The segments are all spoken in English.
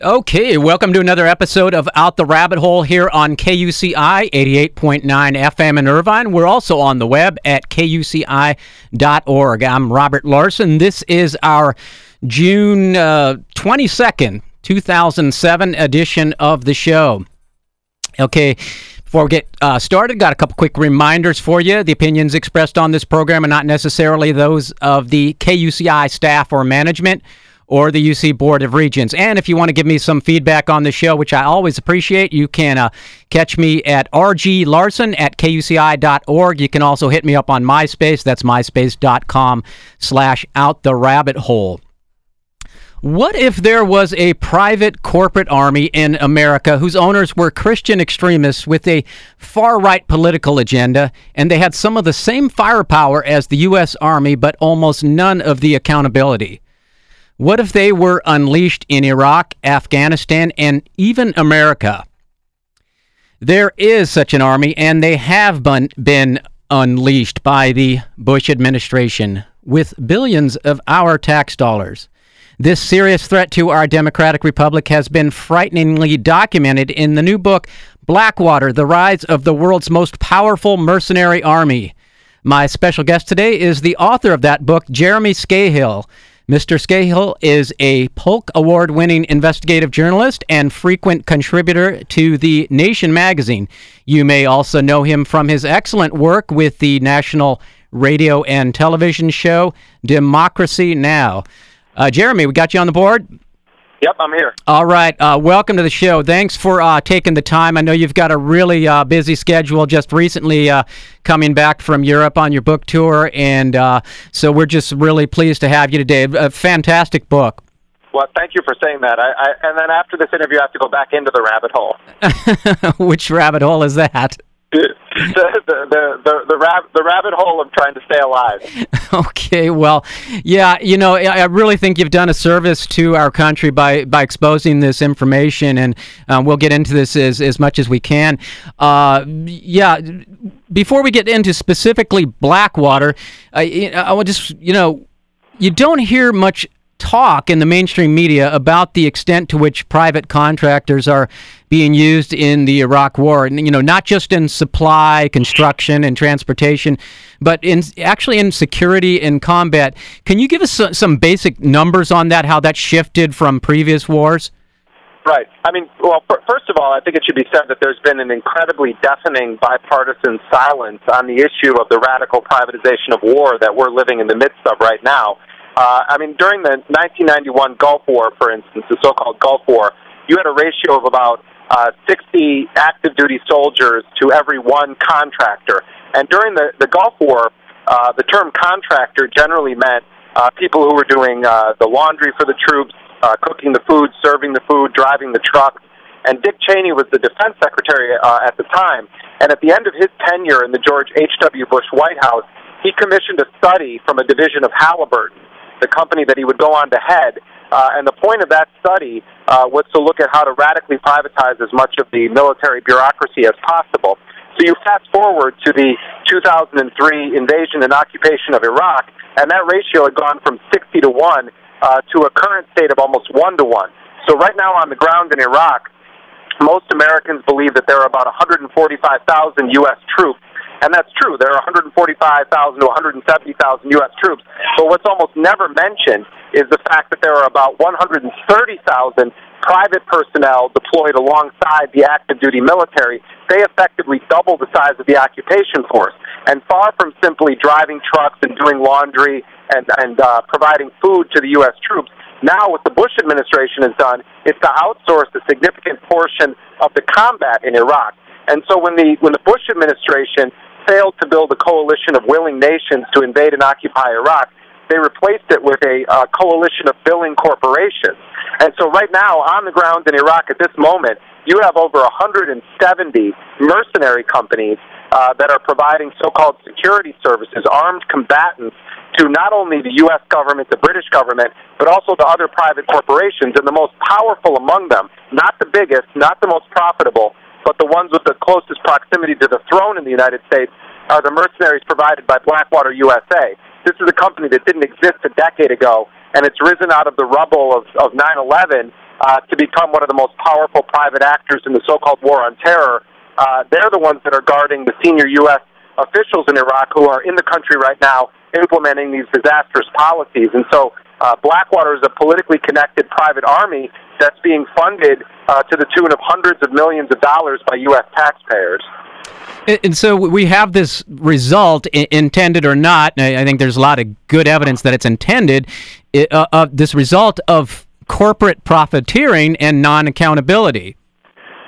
Okay, welcome to another episode of Out the Rabbit Hole here on KUCI 88.9 FM in Irvine. We're also on the web at kuci.org. I'm Robert Larson. This is our June uh, 22nd, 2007 edition of the show. Okay, before we get uh, started, got a couple quick reminders for you. The opinions expressed on this program are not necessarily those of the KUCI staff or management or the UC Board of Regents. And if you want to give me some feedback on the show, which I always appreciate, you can uh, catch me at rglarson at kuci.org. You can also hit me up on MySpace. That's myspace.com slash out the rabbit hole. What if there was a private corporate army in America whose owners were Christian extremists with a far right political agenda, and they had some of the same firepower as the U.S. Army, but almost none of the accountability? What if they were unleashed in Iraq, Afghanistan, and even America? There is such an army, and they have been, been unleashed by the Bush administration with billions of our tax dollars. This serious threat to our democratic republic has been frighteningly documented in the new book, Blackwater The Rise of the World's Most Powerful Mercenary Army. My special guest today is the author of that book, Jeremy Scahill. Mr. Scahill is a Polk Award winning investigative journalist and frequent contributor to The Nation magazine. You may also know him from his excellent work with the national radio and television show Democracy Now! Uh, Jeremy, we got you on the board. Yep, I'm here. All right. Uh, welcome to the show. Thanks for uh, taking the time. I know you've got a really uh, busy schedule. Just recently uh, coming back from Europe on your book tour, and uh, so we're just really pleased to have you today. A fantastic book. Well, thank you for saying that. I, I, and then after this interview, I have to go back into the rabbit hole. Which rabbit hole is that? The, the, the, the, rab- the rabbit hole of trying to stay alive. Okay, well, yeah, you know, I really think you've done a service to our country by, by exposing this information, and um, we'll get into this as, as much as we can. Uh, yeah, before we get into specifically Blackwater, I, I just, you know, you don't hear much talk in the mainstream media about the extent to which private contractors are being used in the Iraq War, and you know, not just in supply, construction, and transportation, but in actually in security and combat. Can you give us some basic numbers on that? How that shifted from previous wars? Right. I mean, well, first of all, I think it should be said that there's been an incredibly deafening bipartisan silence on the issue of the radical privatization of war that we're living in the midst of right now. Uh, I mean, during the 1991 Gulf War, for instance, the so-called Gulf War, you had a ratio of about uh, 60 active duty soldiers to every one contractor. And during the, the Gulf War, uh, the term contractor generally meant uh, people who were doing uh, the laundry for the troops, uh, cooking the food, serving the food, driving the trucks. And Dick Cheney was the defense secretary uh, at the time. And at the end of his tenure in the George H.W. Bush White House, he commissioned a study from a division of Halliburton the company that he would go on to head. Uh, and the point of that study uh, was to look at how to radically privatize as much of the military bureaucracy as possible. So you fast forward to the 2003 invasion and occupation of Iraq, and that ratio had gone from 60 to 1 uh, to a current state of almost 1 to 1. So right now on the ground in Iraq, most Americans believe that there are about 145,000 U.S. troops and that's true. There are 145,000 to 170,000 U.S. troops. But what's almost never mentioned is the fact that there are about 130,000 private personnel deployed alongside the active duty military. They effectively double the size of the occupation force. And far from simply driving trucks and doing laundry and, and uh, providing food to the U.S. troops, now what the Bush administration has done is to outsource a significant portion of the combat in Iraq. And so when the when the Bush administration failed to build a coalition of willing nations to invade and occupy Iraq, they replaced it with a uh, coalition of billing corporations. And so, right now, on the ground in Iraq at this moment, you have over 170 mercenary companies uh, that are providing so called security services, armed combatants to not only the U.S. government, the British government, but also to other private corporations. And the most powerful among them, not the biggest, not the most profitable, but the ones with the closest proximity to the throne in the United States are the mercenaries provided by Blackwater USA. This is a company that didn't exist a decade ago, and it's risen out of the rubble of, of 9-11 uh, to become one of the most powerful private actors in the so-called war on terror. Uh, they're the ones that are guarding the senior U.S. officials in Iraq who are in the country right now implementing these disastrous policies. And so uh, Blackwater is a politically connected private army that's being funded uh, to the tune of hundreds of millions of dollars by U.S. taxpayers. And so we have this result, intended or not. I think there's a lot of good evidence that it's intended. Uh, uh, this result of corporate profiteering and non-accountability.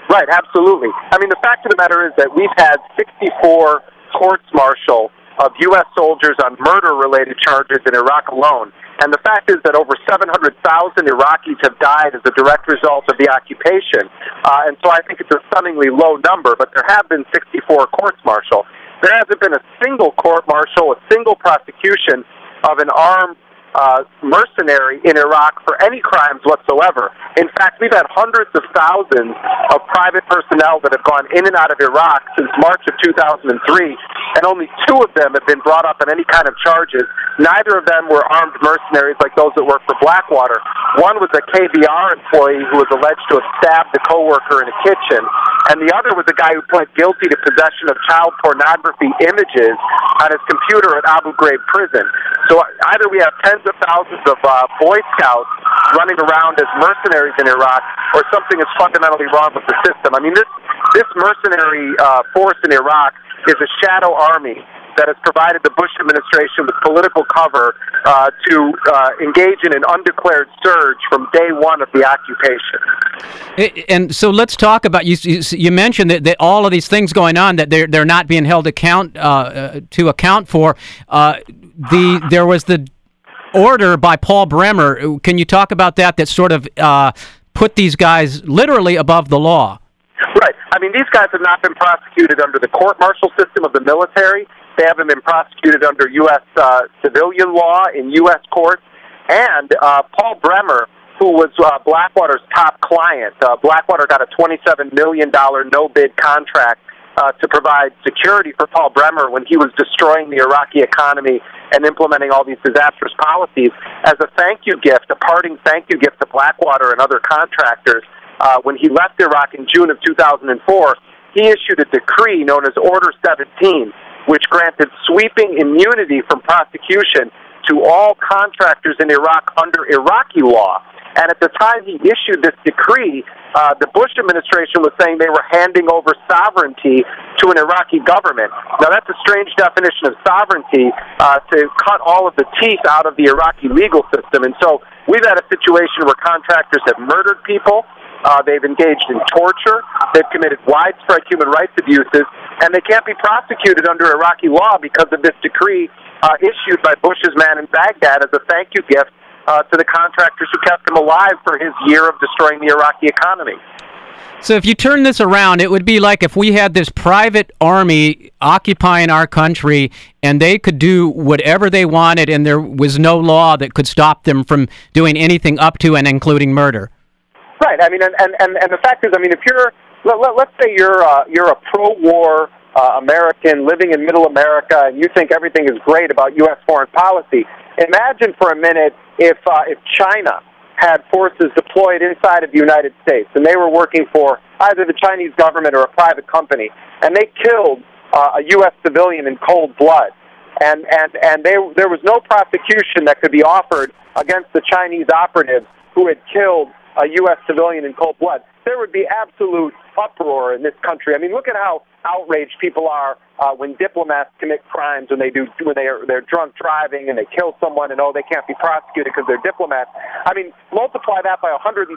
Right, absolutely. I mean, the fact of the matter is that we've had 64 courts martial of U.S. soldiers on murder-related charges in Iraq alone. And the fact is that over 700,000 Iraqis have died as a direct result of the occupation. Uh, and so I think it's a stunningly low number, but there have been 64 courts martial. There hasn't been a single court martial, a single prosecution of an armed uh, mercenary in Iraq for any crimes whatsoever. In fact, we've had hundreds of thousands of private personnel that have gone in and out of Iraq since March of 2003, and only two of them have been brought up on any kind of charges. Neither of them were armed mercenaries like those that work for Blackwater. One was a KBR employee who was alleged to have stabbed a coworker in a kitchen, and the other was a guy who pled guilty to possession of child pornography images on his computer at Abu Ghraib prison. So either we have tens of thousands of uh, Boy Scouts running around as mercenaries in Iraq, or something is fundamentally wrong with the system. I mean, this this mercenary uh, force in Iraq is a shadow army that has provided the Bush administration with political cover uh, to uh, engage in an undeclared surge from day one of the occupation. And so let's talk about you. You mentioned that, that all of these things going on that they're they're not being held account uh, uh to account for. Uh, the there was the order by Paul Bremer. Can you talk about that? That sort of uh, put these guys literally above the law. Right. I mean, these guys have not been prosecuted under the court-martial system of the military. They haven't been prosecuted under U.S. Uh, civilian law in U.S. courts. And uh, Paul Bremer, who was uh, Blackwater's top client, uh, Blackwater got a $27 million no-bid contract uh, to provide security for Paul Bremer when he was destroying the Iraqi economy and implementing all these disastrous policies as a thank you gift, a parting thank you gift to Blackwater and other contractors. Uh, when he left Iraq in June of 2004, he issued a decree known as Order 17, which granted sweeping immunity from prosecution to all contractors in Iraq under Iraqi law. And at the time he issued this decree, uh, the Bush administration was saying they were handing over sovereignty to an Iraqi government. Now, that's a strange definition of sovereignty uh, to cut all of the teeth out of the Iraqi legal system. And so we've had a situation where contractors have murdered people. Uh, they've engaged in torture. They've committed widespread human rights abuses, and they can't be prosecuted under Iraqi law because of this decree uh, issued by Bush's man in Baghdad as a thank you gift uh, to the contractors who kept him alive for his year of destroying the Iraqi economy. So if you turn this around, it would be like if we had this private army occupying our country and they could do whatever they wanted and there was no law that could stop them from doing anything up to and including murder. Right. I mean, and, and, and the fact is, I mean, if you're, let, let, let's say you're, uh, you're a pro-war uh, American living in middle America and you think everything is great about U.S. foreign policy, imagine for a minute if uh, if China had forces deployed inside of the United States and they were working for either the Chinese government or a private company, and they killed uh, a U.S. civilian in cold blood, and and and they, there was no prosecution that could be offered against the Chinese operatives who had killed a U.S. civilian in cold blood. There would be absolute uproar in this country. I mean, look at how outraged people are uh, when diplomats commit crimes, when they do when they are they're drunk driving and they kill someone, and oh, they can't be prosecuted because they're diplomats. I mean, multiply that by 130,000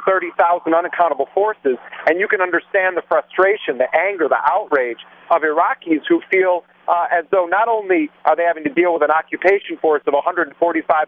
unaccountable forces, and you can understand the frustration, the anger, the outrage of Iraqis who feel uh, as though not only are they having to deal with an occupation force of 145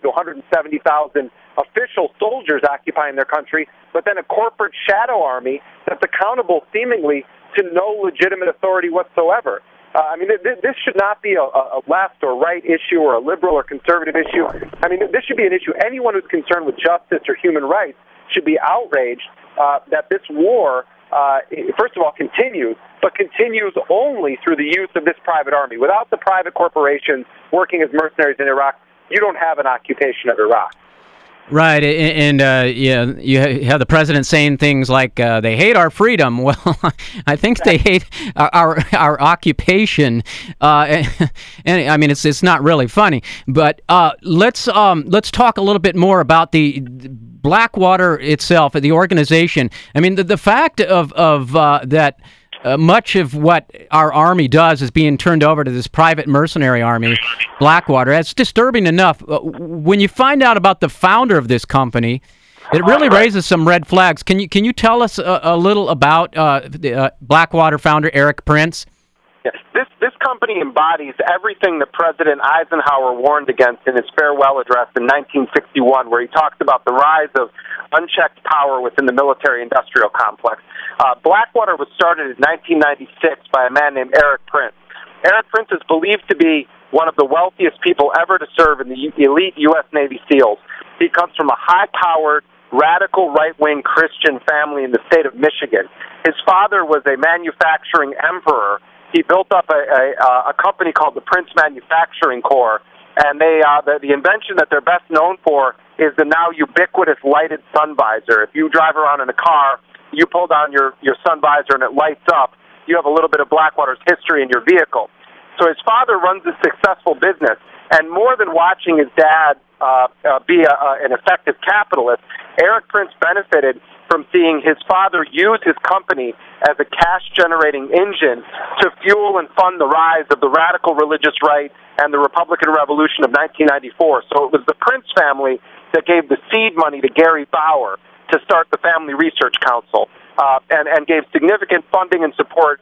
to 170,000 official soldiers occupying their country, but then a corporate shadow army that's accountable seemingly to no legitimate authority whatsoever. Uh, I mean, th- this should not be a, a left or right issue or a liberal or conservative issue. I mean, this should be an issue. Anyone who's concerned with justice or human rights should be outraged uh, that this war, uh, first of all, continues, but continues only through the use of this private army. Without the private corporations working as mercenaries in Iraq, you don't have an occupation of Iraq. Right, and uh, yeah, you have the president saying things like uh, they hate our freedom. Well, I think they hate our our, our occupation, uh, and, and, I mean it's it's not really funny. But uh, let's um, let's talk a little bit more about the Blackwater itself, the organization. I mean the the fact of of uh, that uh, much of what our army does is being turned over to this private mercenary army, Blackwater. That's disturbing enough. Uh, when you find out about the founder of this company, it really raises some red flags. Can you can you tell us a, a little about uh, the uh, Blackwater founder Erik Prince? Yes. This this company embodies everything that President Eisenhower warned against in his farewell address in 1961, where he talks about the rise of unchecked power within the military-industrial complex. Uh, Blackwater was started in 1996 by a man named Erik Prince. Erik Prince is believed to be one of the wealthiest people ever to serve in the elite U.S. Navy SEALs. He comes from a high-powered, radical right-wing Christian family in the state of Michigan. His father was a manufacturing emperor he built up a, a, a company called the Prince Manufacturing Corps, and they uh, the, the invention that they're best known for is the now ubiquitous lighted sun visor. If you drive around in a car, you pull down your your sun visor and it lights up. You have a little bit of Blackwater's history in your vehicle. So his father runs a successful business, and more than watching his dad uh, uh, be a, uh, an effective capitalist, Erik Prince benefited from seeing his father use his company as a cash generating engine to fuel and fund the rise of the radical religious right and the Republican Revolution of 1994. So it was the Prince family that gave the seed money to Gary Bauer to start the Family Research Council uh, and, and gave significant funding and support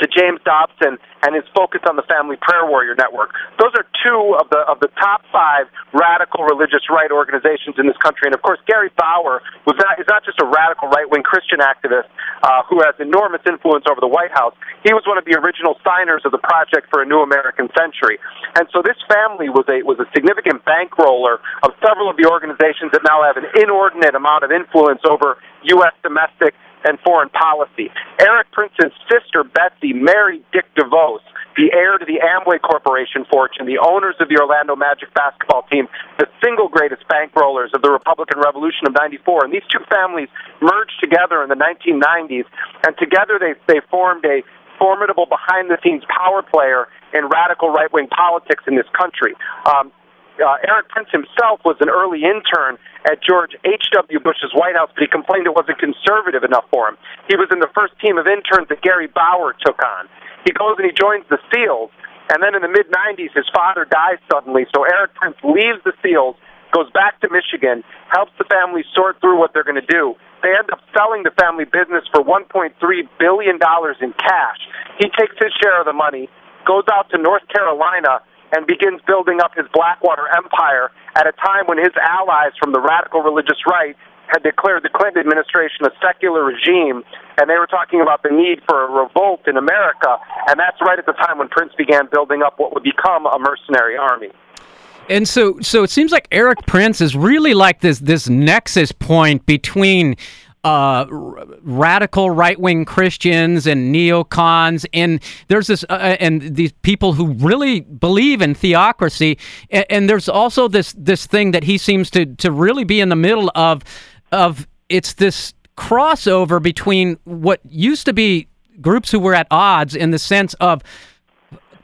to James Dobson and his focus on the Family Prayer Warrior Network. Those are two of the of the top five radical religious right organizations in this country. And of course, Gary Bauer was not is not just a radical right wing Christian activist uh, who has enormous influence over the White House. He was one of the original signers of the Project for a New American Century. And so this family was a was a significant bankroller of several of the organizations that now have an inordinate amount of influence over U.S. domestic and foreign policy. Erik Prince's sister, Betsy, married Dick DeVos, the heir to the Amway Corporation fortune, the owners of the Orlando Magic basketball team, the single greatest bankrollers of the Republican Revolution of 94. And these two families merged together in the 1990s, and together they, they formed a formidable behind the scenes power player in radical right wing politics in this country. Um, uh, Erik Prince himself was an early intern at George H.W. Bush's White House, but he complained it wasn't conservative enough for him. He was in the first team of interns that Gary Bauer took on. He goes and he joins the SEALs, and then in the mid 90s, his father dies suddenly, so Erik Prince leaves the SEALs, goes back to Michigan, helps the family sort through what they're going to do. They end up selling the family business for $1.3 billion in cash. He takes his share of the money, goes out to North Carolina, and begins building up his Blackwater empire at a time when his allies from the radical religious right had declared the Clinton administration a secular regime, and they were talking about the need for a revolt in America, and that's right at the time when Prince began building up what would become a mercenary army. And so, so it seems like Erik Prince is really like this this nexus point between uh, radical right wing Christians and neocons, and there's this, uh, uh, and these people who really believe in theocracy, and, and, there's also this this thing that he seems to to really be in the middle of, of it's this crossover between what used to be groups who were at odds in the sense of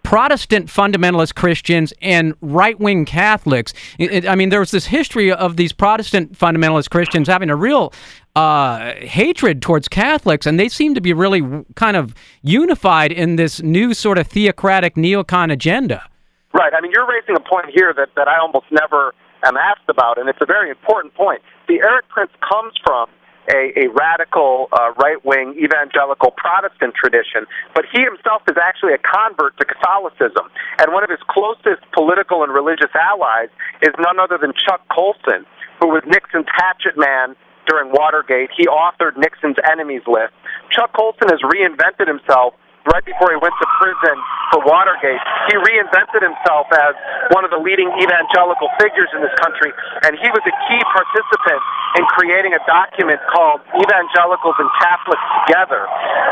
Protestant fundamentalist Christians and right wing Catholics. It, I mean, there was this history of these Protestant fundamentalist Christians having a real uh, hatred towards Catholics, and they seem to be really kind of unified in this new sort of theocratic neocon agenda. Right. I mean, you're raising a point here that, that I almost never am asked about, and it's a very important point. The Erik Prince comes from a, a radical uh, right wing evangelical Protestant tradition, but he himself is actually a convert to Catholicism. And one of his closest political and religious allies is none other than Chuck Colson, who was Nixon's hatchet man during Watergate. He authored Nixon's enemies list. Chuck Colson has reinvented himself right before he went to prison for Watergate, he reinvented himself as one of the leading evangelical figures in this country, and he was a key participant in creating a document called Evangelicals and Catholics Together,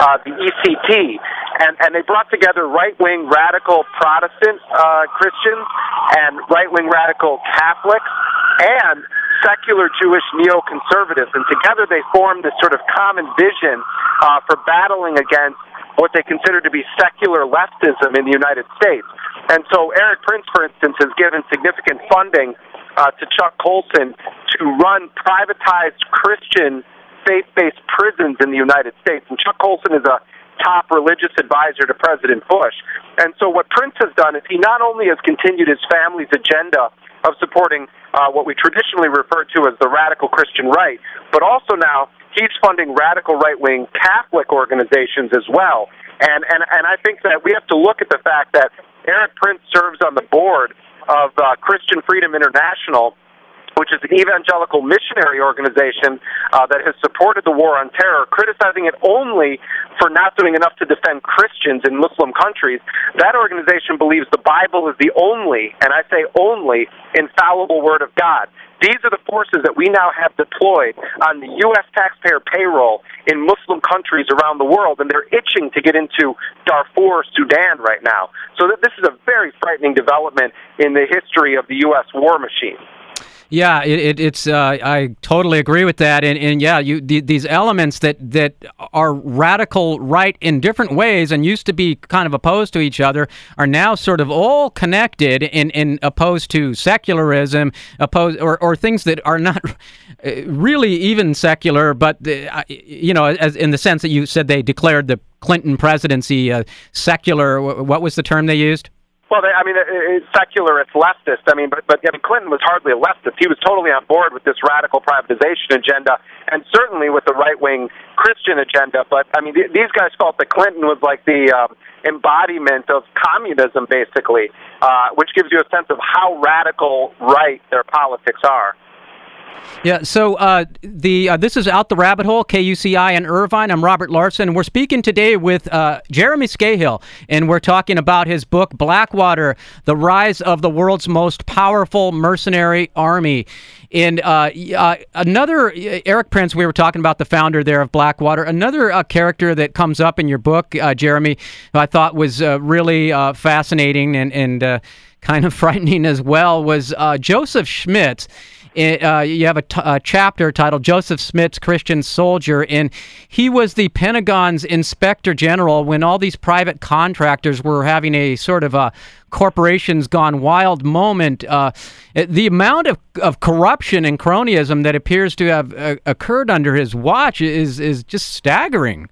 uh, the ECT. And, and they brought together right wing radical Protestant uh, Christians and right wing radical Catholics and secular Jewish neoconservatives, and together they formed this sort of common vision uh, for battling against what they consider to be secular leftism in the United States. And so Erik Prince, for instance, has given significant funding uh, to Chuck Colson to run privatized Christian faith-based prisons in the United States. And Chuck Colson is a top religious advisor to President Bush. And so what Prince has done is he not only has continued his family's agenda of supporting uh, what we traditionally refer to as the radical Christian right, but also now he's funding radical right wing Catholic organizations as well. And, and, and I think that we have to look at the fact that Erik Prince serves on the board of uh, Christian Freedom International, which is an evangelical missionary organization uh, that has supported the war on terror, criticizing it only for not doing enough to defend Christians in Muslim countries. That organization believes the Bible is the only, and I say only, infallible Word of God. These are the forces that we now have deployed on the U.S. taxpayer payroll in Muslim countries around the world, and they're itching to get into Darfur, Sudan right now. So this is a very frightening development in the history of the U.S. war machine. Yeah, it, it, it's. Uh, I totally agree with that, and, and yeah, you the, these elements that that are radical right in different ways and used to be kind of opposed to each other are now sort of all connected in, in opposed to secularism, opposed or, or things that are not really even secular, but uh, you know, as in the sense that you said they declared the Clinton presidency uh, secular. What was the term they used? Well, they, I mean, it's secular, it's leftist. I mean, but but I mean, Clinton was hardly a leftist. He was totally on board with this radical privatization agenda, and certainly with the right wing Christian agenda. But I mean, th- these guys felt that Clinton was like the um, embodiment of communism, basically, uh, which gives you a sense of how radical right their politics are. Yeah, so uh, the uh, this is Out the Rabbit Hole, KUCI in Irvine. I'm Robert Larson. We're speaking today with uh, Jeremy Scahill, and we're talking about his book, Blackwater The Rise of the World's Most Powerful Mercenary Army. And uh, uh, another, Erik Prince, we were talking about the founder there of Blackwater. Another uh, character that comes up in your book, Jeremy, I thought was really fascinating and, and kind of frightening as well, was Joseph Schmitz uh, you have a, t- a chapter titled Joseph Schmitz Christian Soldier, and he was the Pentagon's inspector general when all these private contractors were having a sort of a corporations gone wild moment. Uh, the amount of, of corruption and cronyism that appears to have uh, occurred under his watch is, is just staggering.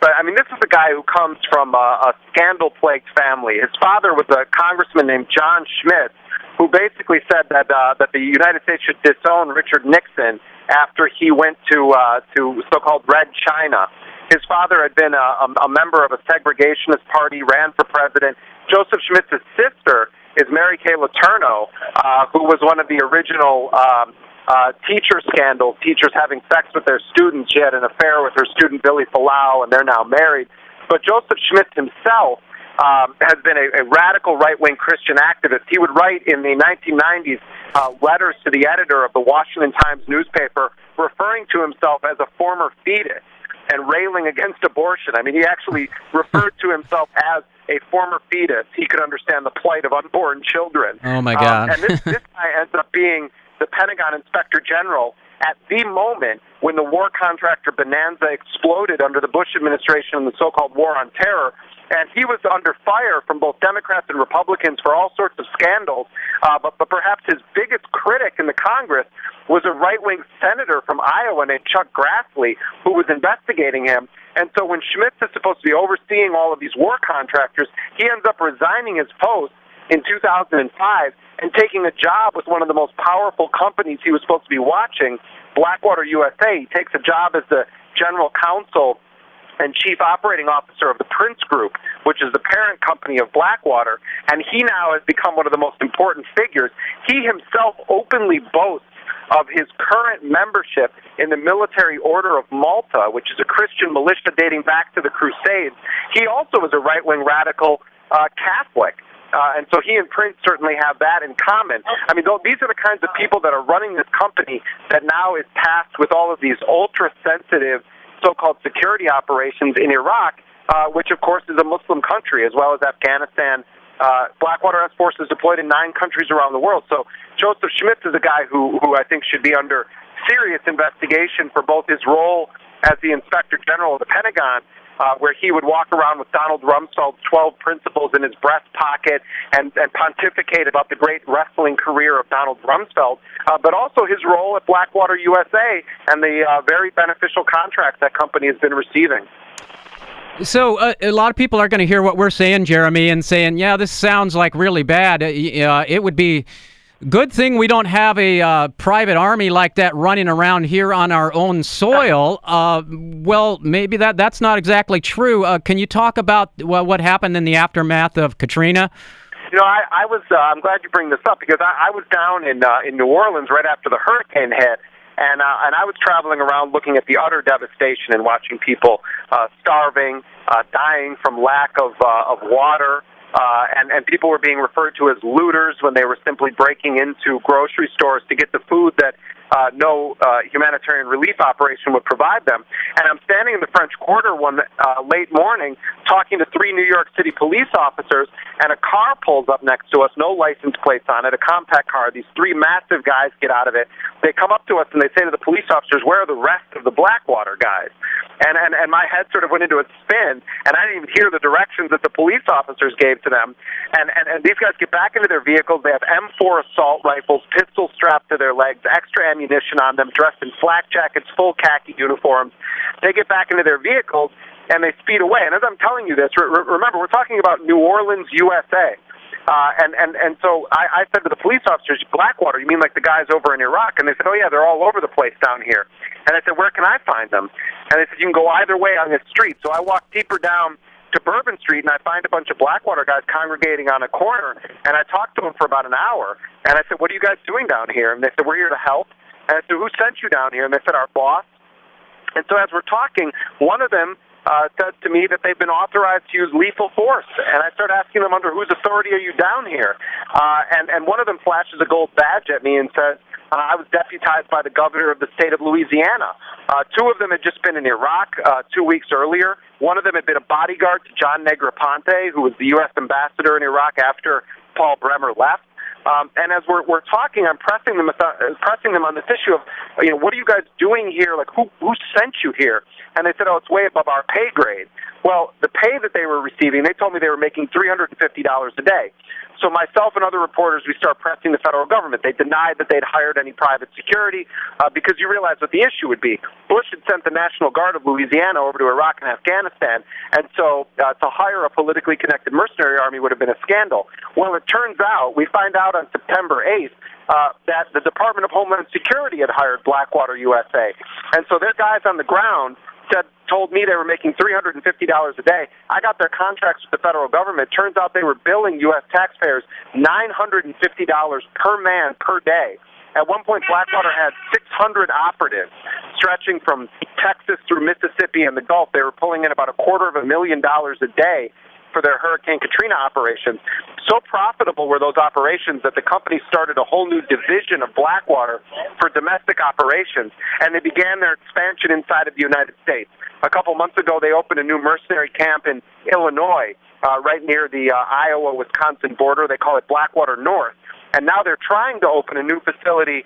But I mean, this is a guy who comes from a, a scandal-plagued family. His father was a congressman named John Schmitz, who basically said that uh, that the United States should disown Richard Nixon after he went to uh, to so-called Red China. His father had been a, a member of a segregationist party, ran for president. Joseph Schmitz's sister is Mary Kay Letourneau, uh, who was one of the original um, uh, teacher scandals, teachers having sex with their students. She had an affair with her student Vili Fualaau, and they're now married. But Joseph Schmitz himself um, has been a, a radical right wing Christian activist. He would write in the 1990s uh, letters to the editor of the Washington Times newspaper referring to himself as a former fetus and railing against abortion. I mean, he actually referred to himself as a former fetus. He could understand the plight of unborn children. Oh, my God. Um, and this, this guy ends up being the Pentagon Inspector General at the moment when the war contractor bonanza exploded under the Bush administration and the so called war on terror and he was under fire from both Democrats and Republicans for all sorts of scandals. Uh, but, but perhaps his biggest critic in the Congress was a right wing senator from Iowa named Chuck Grassley, who was investigating him. And so when Schmitz is supposed to be overseeing all of these war contractors, he ends up resigning his post in 2005 and taking a job with one of the most powerful companies he was supposed to be watching, Blackwater USA. He takes a job as the general counsel and chief operating officer of the Prince Group, which is the parent company of Blackwater, and he now has become one of the most important figures. He himself openly boasts of his current membership in the Military Order of Malta, which is a Christian militia dating back to the Crusades. He also is a right wing radical uh, Catholic. Uh, and so he and Prince certainly have that in common. I mean, these are the kinds of people that are running this company that now is tasked with all of these ultra sensitive so-called security operations in Iraq, uh, which of course is a Muslim country, as well as Afghanistan Uh, Blackwater has forces deployed in nine countries around the world. So Joseph Schmitz is a guy who, who I think should be under serious investigation for both his role as the Inspector General of the Pentagon uh, where he would walk around with Donald Rumsfeld's 12 principles in his breast pocket and, and pontificate about the great wrestling career of Donald Rumsfeld, uh, but also his role at Blackwater USA and the uh, very beneficial contracts that company has been receiving. So uh, a lot of people are going to hear what we're saying, Jeremy, and saying, "Yeah, this sounds like really bad." Uh, it would be Good thing we don't have a uh, private army like that running around here on our own soil. Uh, well, maybe that that's not exactly true. Uh, can you talk about well, what happened in the aftermath of Katrina? You know, I, I was. Uh, I'm glad you bring this up because I, I was down in uh, in New Orleans right after the hurricane hit, and uh, and I was traveling around looking at the utter devastation and watching people uh, starving, uh, dying from lack of of water uh, and, and people were being referred to as looters when they were simply breaking into grocery stores to get the food that uh, no uh, humanitarian relief operation would provide them. And I'm standing in the French Quarter one uh, late morning talking to three New York City police officers, and a car pulls up next to us, no license plates on it, a compact car. These three massive guys get out of it. They come up to us and they say to the police officers, "Where are the rest of the Blackwater guys?" And and and my head sort of went into a spin, and I didn't even hear the directions that the police officers gave to them. And and, and these guys get back into their vehicles. They have M4 assault rifles, pistols strapped to their legs, extra ammunition on them, dressed in flak jackets, full khaki uniforms. They get back into their vehicles and they speed away. And as I'm telling you this, re- remember we're talking about New Orleans, USA. Uh, and and and so I, I said to the police officers, Blackwater, you mean like the guys over in Iraq? And they said, Oh yeah, they're all over the place down here. And I said, Where can I find them? And they said, You can go either way on this street. So I walked deeper down to Bourbon Street and I find a bunch of Blackwater guys congregating on a corner. And I talked to them for about an hour. And I said, What are you guys doing down here? And they said, We're here to help. And I said, Who sent you down here? And they said, Our boss. And so as we're talking, one of them uh, said to me that they've been authorized to use lethal force. And I start asking them, under whose authority are you down here? Uh, and, and one of them flashes a gold badge at me and says, uh, I was deputized by the governor of the state of Louisiana. Uh, two of them had just been in Iraq uh, two weeks earlier. One of them had been a bodyguard to John Negroponte, who was the U.S. ambassador in Iraq after Paul Bremer left. Um, and as we're, we're talking, I'm pressing them, uh, pressing them on this issue of, you know, what are you guys doing here? Like, who, who sent you here? And they said, oh, it's way above our pay grade. Well, the pay that they were receiving, they told me they were making $350 a day. So myself and other reporters, we start pressing the federal government. They denied that they'd hired any private security uh, because you realize what the issue would be. Bush had sent the National Guard of Louisiana over to Iraq and Afghanistan, and so uh, to hire a politically connected mercenary army would have been a scandal. Well, it turns out, we find out on September 8th, uh, that the Department of Homeland Security had hired Blackwater USA. And so their guys on the ground said told me they were making three hundred and fifty dollars a day. I got their contracts with the federal government. Turns out they were billing U.S. taxpayers nine hundred and fifty dollars per man per day. At one point, Blackwater had 600 operatives stretching from Texas through Mississippi and the Gulf. They were pulling in about a quarter of a million dollars a day for their Hurricane Katrina operations. So profitable were those operations that the company started a whole new division of Blackwater for domestic operations, and they began their expansion inside of the United States. A couple months ago, they opened a new mercenary camp in Illinois, uh, right near the uh, Iowa Wisconsin border. They call it Blackwater North. And now they're trying to open a new facility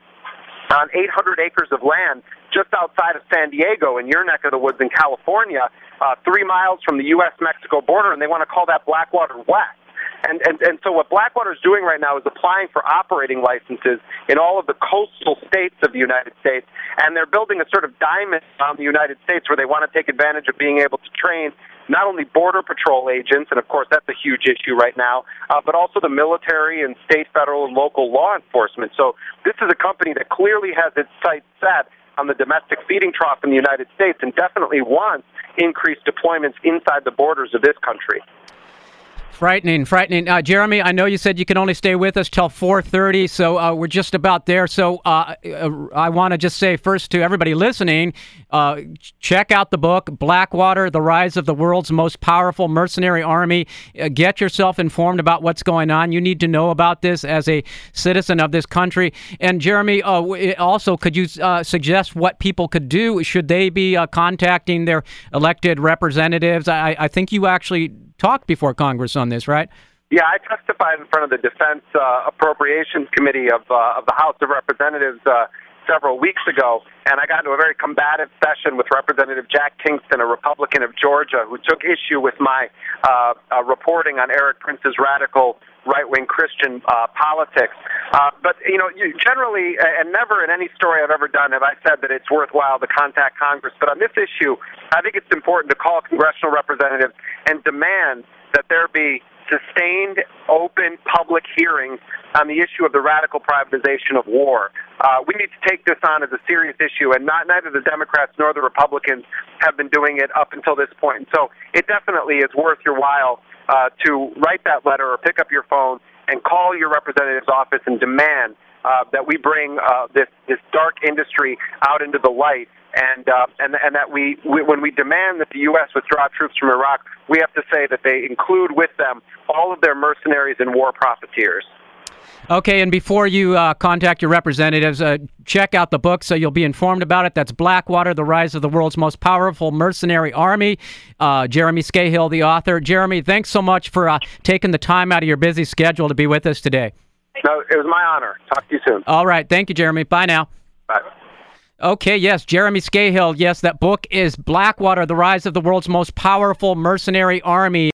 on 800 acres of land just outside of San Diego in your neck of the woods in California uh, three miles from the U.S. Mexico border, and they want to call that Blackwater West. And, and, and so what Blackwater is doing right now is applying for operating licenses in all of the coastal states of the United States, and they're building a sort of diamond on the United States where they want to take advantage of being able to train not only border patrol agents, and of course that's a huge issue right now, uh, but also the military and state, federal, and local law enforcement. So this is a company that clearly has its sights set on the domestic feeding trough in the United States and definitely wants increased deployments inside the borders of this country. Frightening, frightening. Uh, Jeremy, I know you said you can only stay with us till 4:30, so uh, we're just about there. So uh, uh I want to just say first to everybody listening, uh, check out the book Blackwater: The Rise of the World's Most Powerful Mercenary Army. Uh, get yourself informed about what's going on. You need to know about this as a citizen of this country. And Jeremy, also, could you suggest what people could do? Should they be contacting their elected representatives? I, I think you actually talked before Congress on this, right? Yeah, I testified in front of the Defense uh, Appropriations Committee of, uh, of the House of Representatives uh, several weeks ago, and I got into a very combative session with Representative Jack Kingston, a Republican of Georgia, who took issue with my uh, uh, reporting on Erik Prince's radical right-wing Christian uh, politics. Uh, but you know, you generally, and never in any story I've ever done have I said that it's worthwhile to contact Congress. But on this issue, I think it's important to call congressional representatives and demand that there be sustained, open, public hearings on the issue of the radical privatization of war. Uh, we need to take this on as a serious issue, and not neither the Democrats nor the Republicans have been doing it up until this point. So it definitely is worth your while uh, to write that letter or pick up your phone and call your representative's office and demand uh, that we bring uh, this this dark industry out into the light, and uh, and and that we, we when we demand that the U.S. withdraw troops from Iraq, we have to say that they include with them all of their mercenaries and war profiteers. Okay, and before you uh, contact your representatives, uh, check out the book so you'll be informed about it. That's Blackwater, The Rise of the World's Most Powerful Mercenary Army. Uh, Jeremy Scahill, the author. Jeremy, thanks so much for uh, taking the time out of your busy schedule to be with us today. No, it was my honor. Talk to you soon. All right. Thank you, Jeremy. Bye now. Bye. Okay, yes, Jeremy Scahill. Yes, that book is Blackwater, The Rise of the World's Most Powerful Mercenary Army.